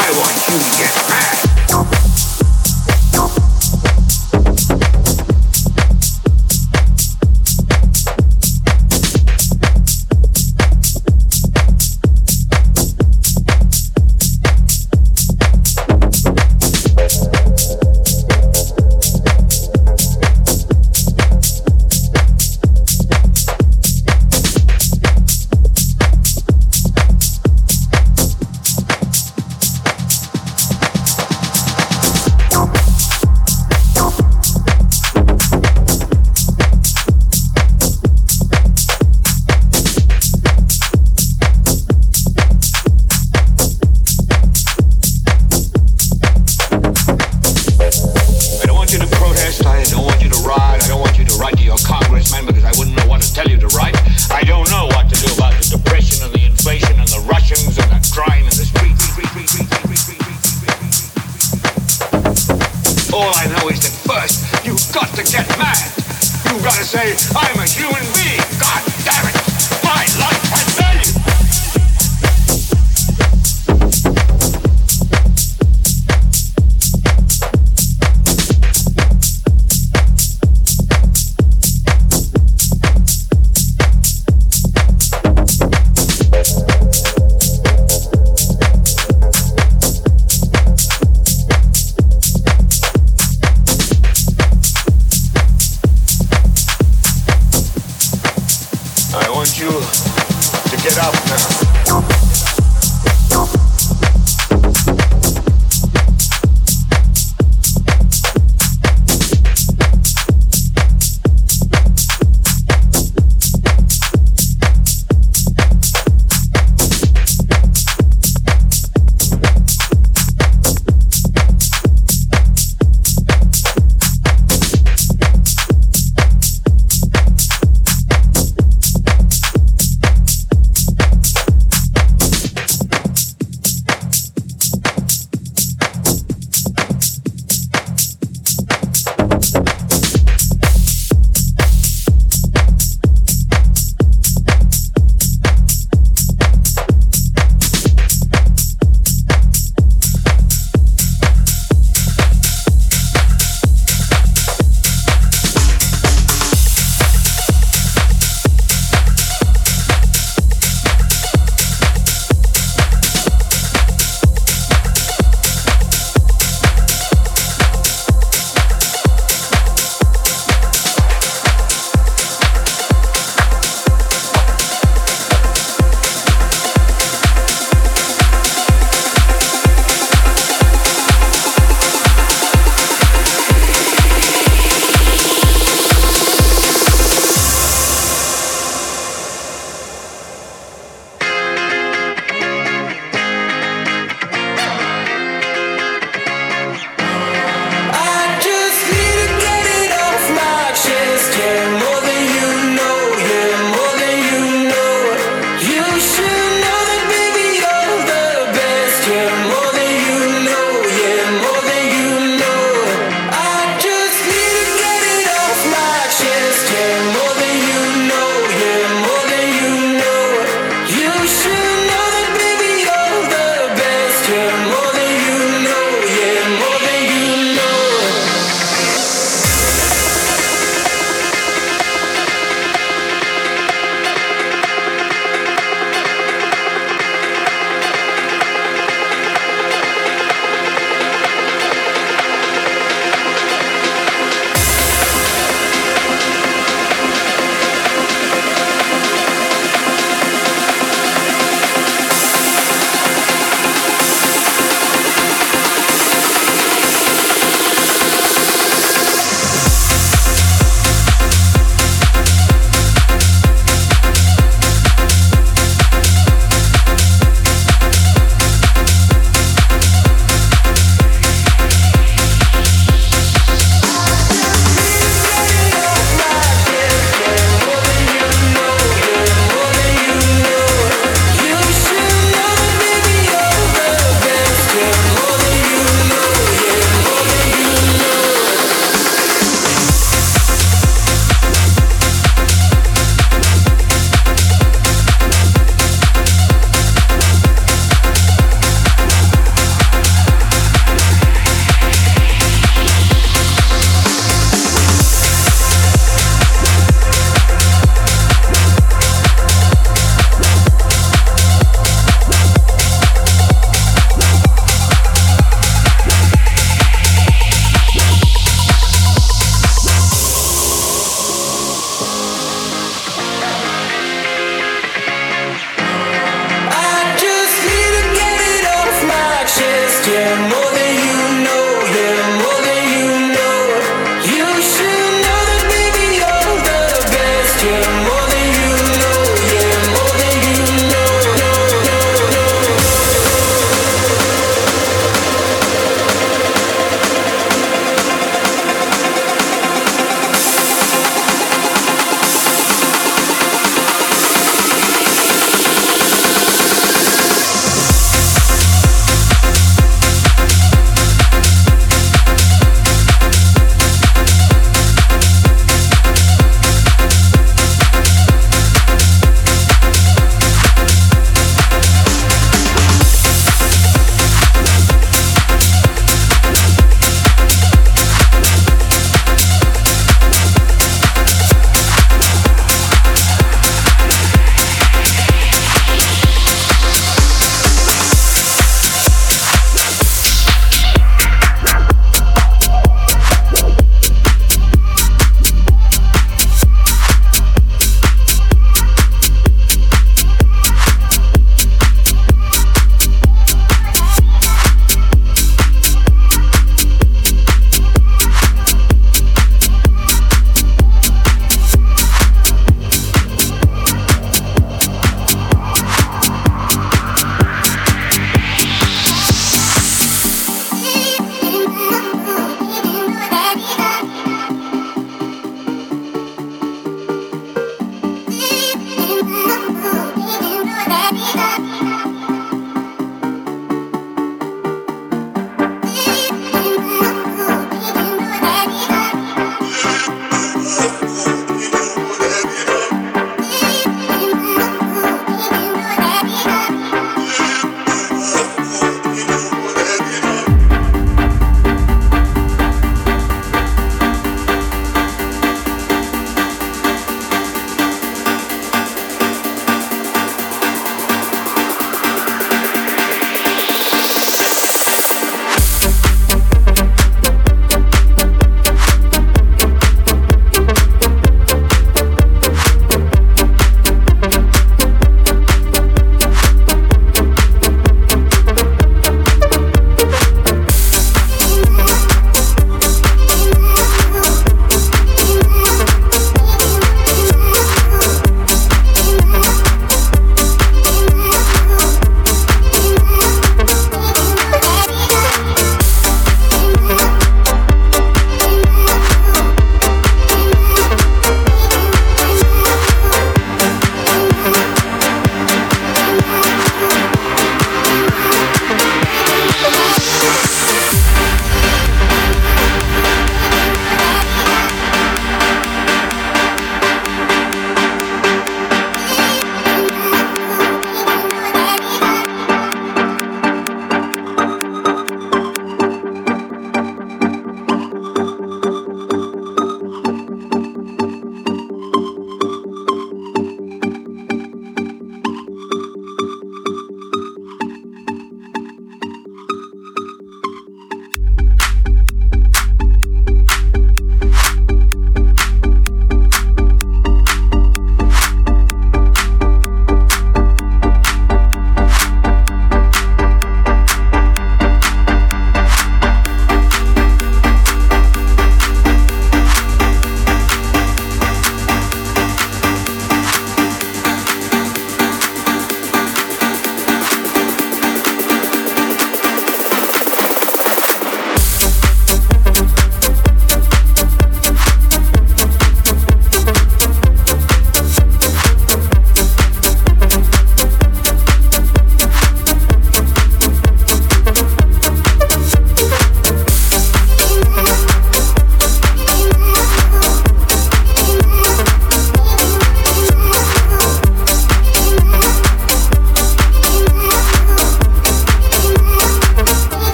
I want you to get mad.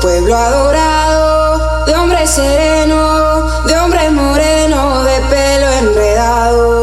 pueblo adorado, de hombre sereno, de hombre moreno, de pelo enredado.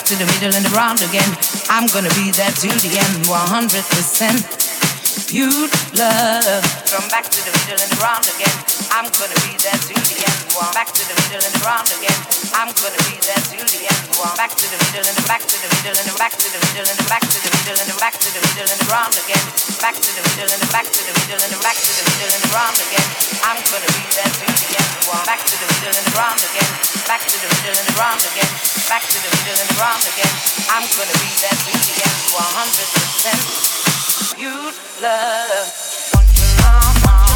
Back to the middle and around again. I'm gonna be there to the end, 100% pure love. From back to the middle I'm gonna be to the end. One back to the middle and back to the middle and back to the middle and back to the middle and back to the middle and around again. Back to the middle and back to the middle and back to the middle and around again. I'm gonna be to the end. One back to the middle and around again. Back to the middle and around again. Back to the middle and around again. I'm gonna be to the end. 100% you love. Want your arms